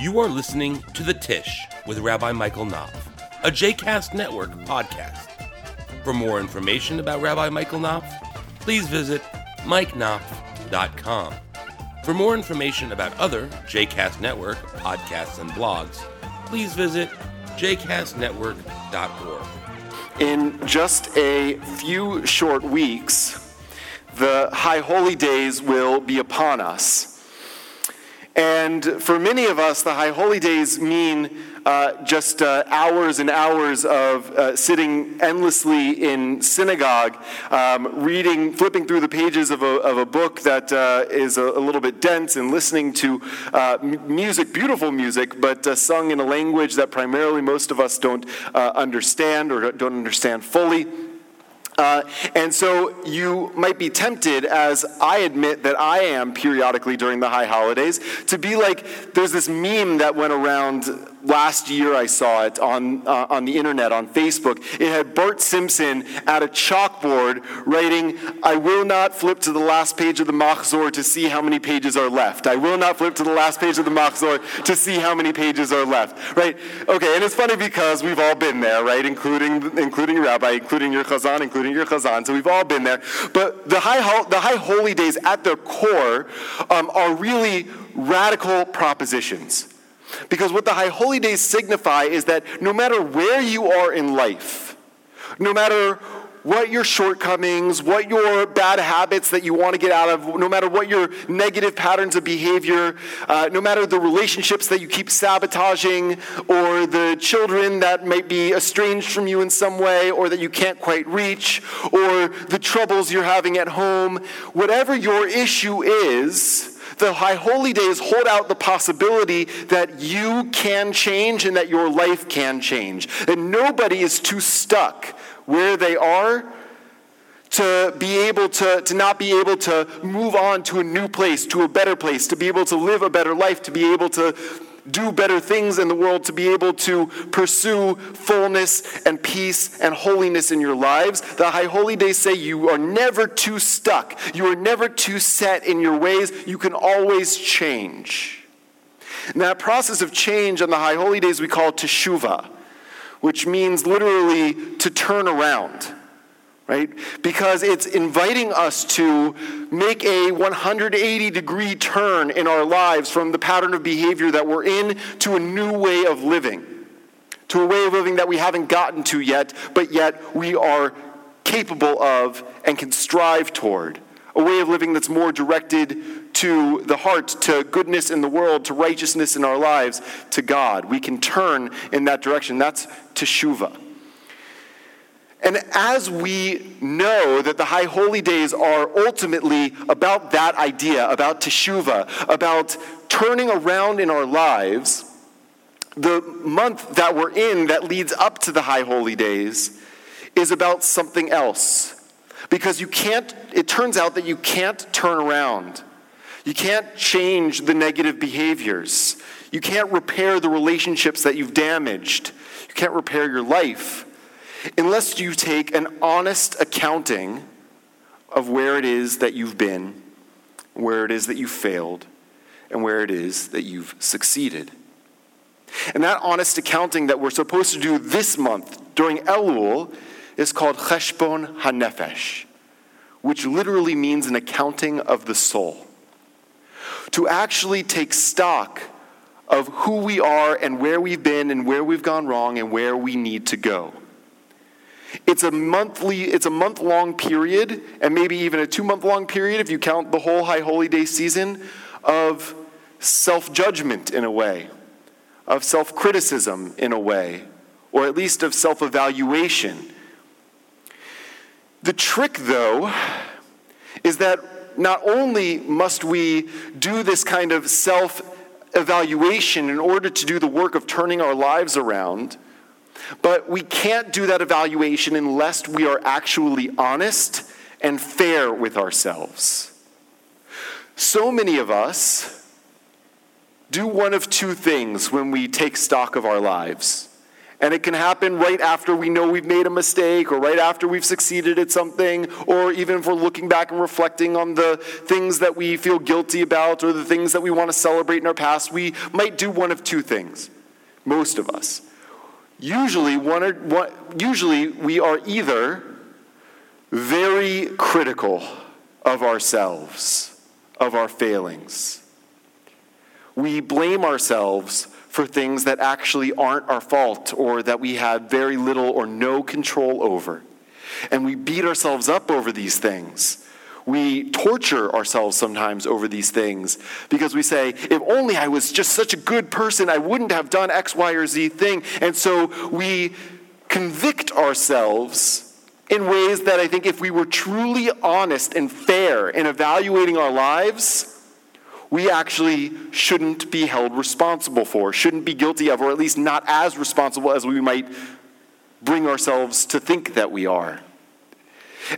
You are listening to The Tish with Rabbi Michael Knopf, a JCast Network podcast. For more information about Rabbi Michael Knopf, please visit mikeknopf.com. For more information about other JCast Network podcasts and blogs, please visit jcastnetwork.org. In just a few short weeks, the High Holy Days will be upon us. And for many of us, the High Holy Days mean uh, just uh, hours and hours of uh, sitting endlessly in synagogue, um, reading, flipping through the pages of a, of a book that uh, is a, a, little bit dense, and listening to uh, music, beautiful music, but uh, sung in a language that primarily most of us don't understand or don't understand fully. Uh, and so you might be tempted, as I admit that I am periodically during the high holidays, to be like there's this meme that went around last year I saw it on, uh, on the internet, on Facebook. It had Bart Simpson at a chalkboard writing, I will not flip to the last page of the Machzor to see how many pages are left. I will not flip to the last page of the Machzor to see how many pages are left. Right? Okay, and it's funny because we've all been there, right? Including, including your rabbi, including your chazan, including your chazan. So we've all been there. But the high, the high holy days at their core um, are really radical propositions. Because what the High Holy Days signify is that no matter where you are in life, no matter what your shortcomings, what your bad habits that you want to get out of, no matter what your negative patterns of behavior, uh, no matter the relationships that you keep sabotaging, or the children that might be estranged from you in some way, or that you can't quite reach, or the troubles you're having at home, whatever your issue is, the High Holy Days hold out the possibility that you can change and that your life can change. And nobody is too stuck where they are to be able to, to not be able to move on to a new place, to a better place, to be able to live a better life, to be able to do better things in the world, to be able to pursue fullness and peace and holiness in your lives. The High Holy Days say you are never too stuck, you are never too set in your ways, you can always change. And that process of change on the High Holy Days we call teshuva, which means literally to turn around right? Because it's inviting us to make a 180 degree turn in our lives from the pattern of behavior that we're in to a new way of living, to a way of living that we haven't gotten to yet, but yet we are capable of and can strive toward. A way of living that's more directed to the heart, to goodness in the world, to righteousness in our lives, to God. We can turn in that direction. That's teshuva. And as we know that the High Holy Days are ultimately about that idea, about teshuva, about turning around in our lives, the month that we're in that leads up to the High Holy Days is about something else. Because you can't, it turns out that you can't turn around. You can't change the negative behaviors. You can't repair the relationships that you've damaged. You can't repair your life unless you take an honest accounting of where it is that you've been, where it is that you failed, and where it is that you've succeeded. And that honest accounting that we're supposed to do this month during Elul is called Cheshbon HaNefesh, which literally means an accounting of the soul. To actually take stock of who we are and where we've been and where we've gone wrong and where we need to go. It's a monthly, it's a month long period, and maybe even a two month long period if you count the whole High Holy Day season of self judgment in a way, of self criticism in a way, or at least of self evaluation. The trick, though, is that not only must we do this kind of self evaluation in order to do the work of turning our lives around but we can't do that evaluation unless we are actually honest and fair with ourselves. So many of us do one of two things when we take stock of our lives. And it can happen right after we know we've made a mistake, or right after we've succeeded at something, or even if we're looking back and reflecting on the things that we feel guilty about or the things that we want to celebrate in our past. We might do one of two things, most of us. Usually, one or, one, usually we are either very critical of ourselves, of our failings. We blame ourselves for things that actually aren't our fault or that we had very little or no control over. And we beat ourselves up over these things. We torture ourselves sometimes over these things because we say, if only I was just such a good person, I wouldn't have done X, Y, or Z thing. And so we convict ourselves in ways that I think if we were truly honest and fair in evaluating our lives, we actually shouldn't be held responsible for, shouldn't be guilty of, or at least not as responsible as we might bring ourselves to think that we are.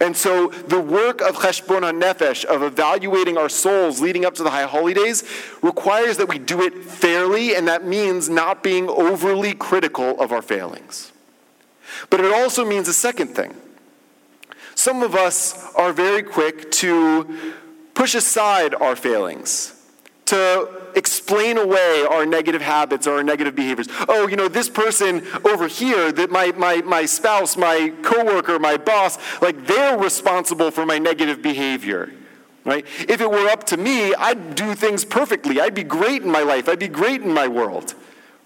And so the work of Cheshbon nefesh, of evaluating our souls leading up to the High Holy Days, requires that we do it fairly, and that means not being overly critical of our failings. But it also means a second thing. Some of us are very quick to push aside our failings to explain away our negative habits or our negative behaviors. Oh, you know, this person over here, that my, my, my spouse, my coworker, my boss, like they're responsible for my negative behavior. Right? If it were up to me, I'd do things perfectly. I'd be great in my life. I'd be great in my world.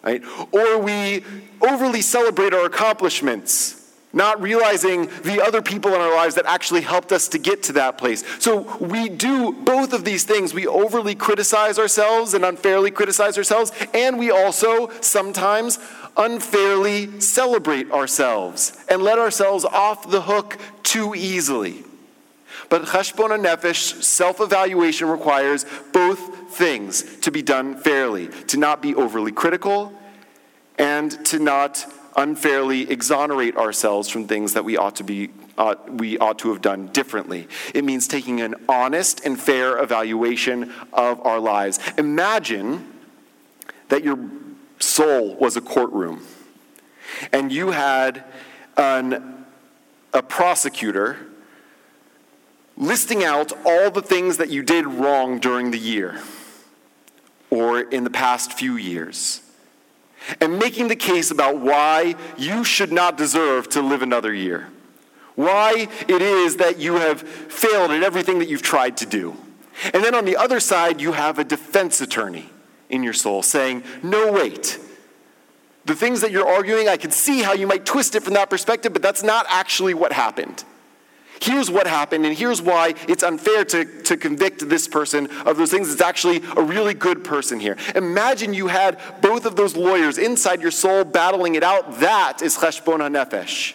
Right? Or we overly celebrate our accomplishments not realizing the other people in our lives that actually helped us to get to that place. So we do both of these things. We overly criticize ourselves and unfairly criticize ourselves, and we also sometimes unfairly celebrate ourselves and let ourselves off the hook too easily. But cheshbon nefesh, self-evaluation requires both things to be done fairly, to not be overly critical and to not unfairly exonerate ourselves from things that we ought to be uh, we ought to have done differently. It means taking an honest and fair evaluation of our lives. Imagine that your soul was a courtroom and you had an, a prosecutor listing out all the things that you did wrong during the year or in the past few years and making the case about why you should not deserve to live another year. Why it is that you have failed at everything that you've tried to do. And then on the other side, you have a defense attorney in your soul saying, No, wait. The things that you're arguing, I can see how you might twist it from that perspective, but that's not actually what happened. Here's what happened, and here's why it's unfair to, to convict this person of those things. It's actually a really good person here. Imagine you had both of those lawyers inside your soul battling it out. That is cheshbon hanefesh.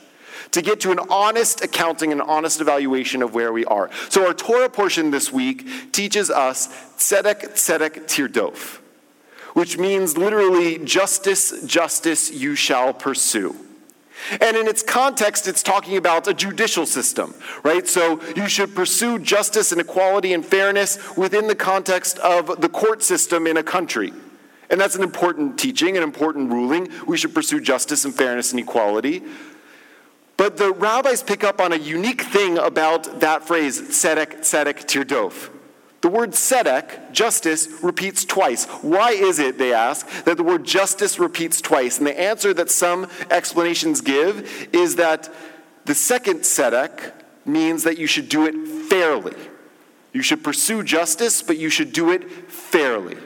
To get to an honest accounting and honest evaluation of where we are. So, our Torah portion this week teaches us tzedek, tzedek, tirdof, which means literally justice, justice you shall pursue. And in its context, it's talking about a judicial system, right? So you should pursue justice and equality and fairness within the context of the court system in a country. And that's an important teaching, an important ruling. We should pursue justice and fairness and equality. But the rabbis pick up on a unique thing about that phrase, tzedek, tzedek, tirdof. The word tzedek, justice, repeats twice. Why is it, they ask, that the word justice repeats twice? And the answer that some explanations give is that the second tzedek means that you should do it fairly. You should pursue justice, but you should do it fairly.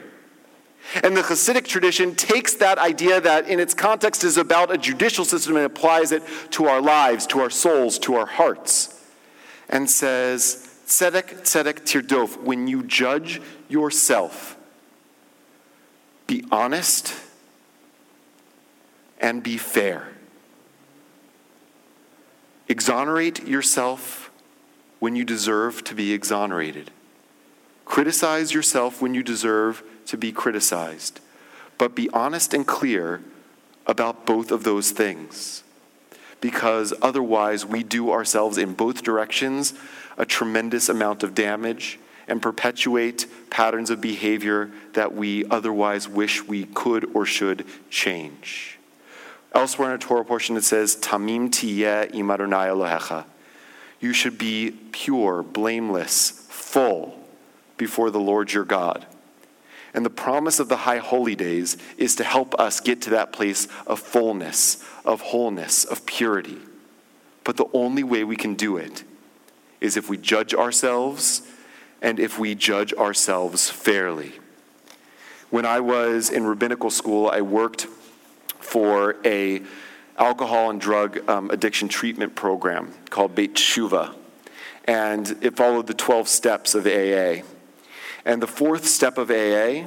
And the Hasidic tradition takes that idea that in its context is about a judicial system and applies it to our lives, to our souls, to our hearts, and says, tzedek, tzedek, tirdof, when you judge yourself, be honest and be fair. Exonerate yourself when you deserve to be exonerated. Criticize yourself when you deserve to be criticized. But be honest and clear about both of those things. Because otherwise, we do ourselves in both directions a tremendous amount of damage and perpetuate patterns of behavior that we otherwise wish we could or should change. Elsewhere in a Torah portion, it says, Tamim tiyeh im Adonai Elohecha. You should be pure, blameless, full before the Lord your God. And the promise of the high holy days is to help us get to that place of fullness, of wholeness, of purity. But the only way we can do it is if we judge ourselves and if we judge ourselves fairly. When I was in rabbinical school, I worked for a alcohol and drug um, addiction treatment program called Beit Shuva, and it followed the 12 steps of AA. And the fourth step of AA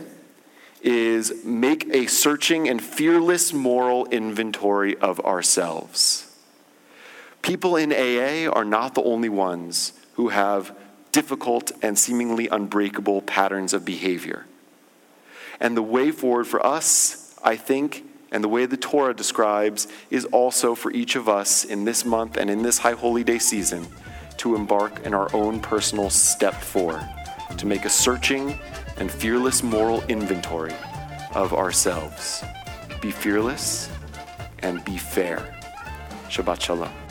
is make a searching and fearless moral inventory of ourselves. People in AA are not the only ones who have difficult and seemingly unbreakable patterns of behavior. And the way forward for us, I think, and the way the Torah describes, is also for each of us in this month and in this High Holy Day season to embark in our own personal step four to make a searching and fearless moral inventory of ourselves. Be fearless and be fair. Shabbat Shalom.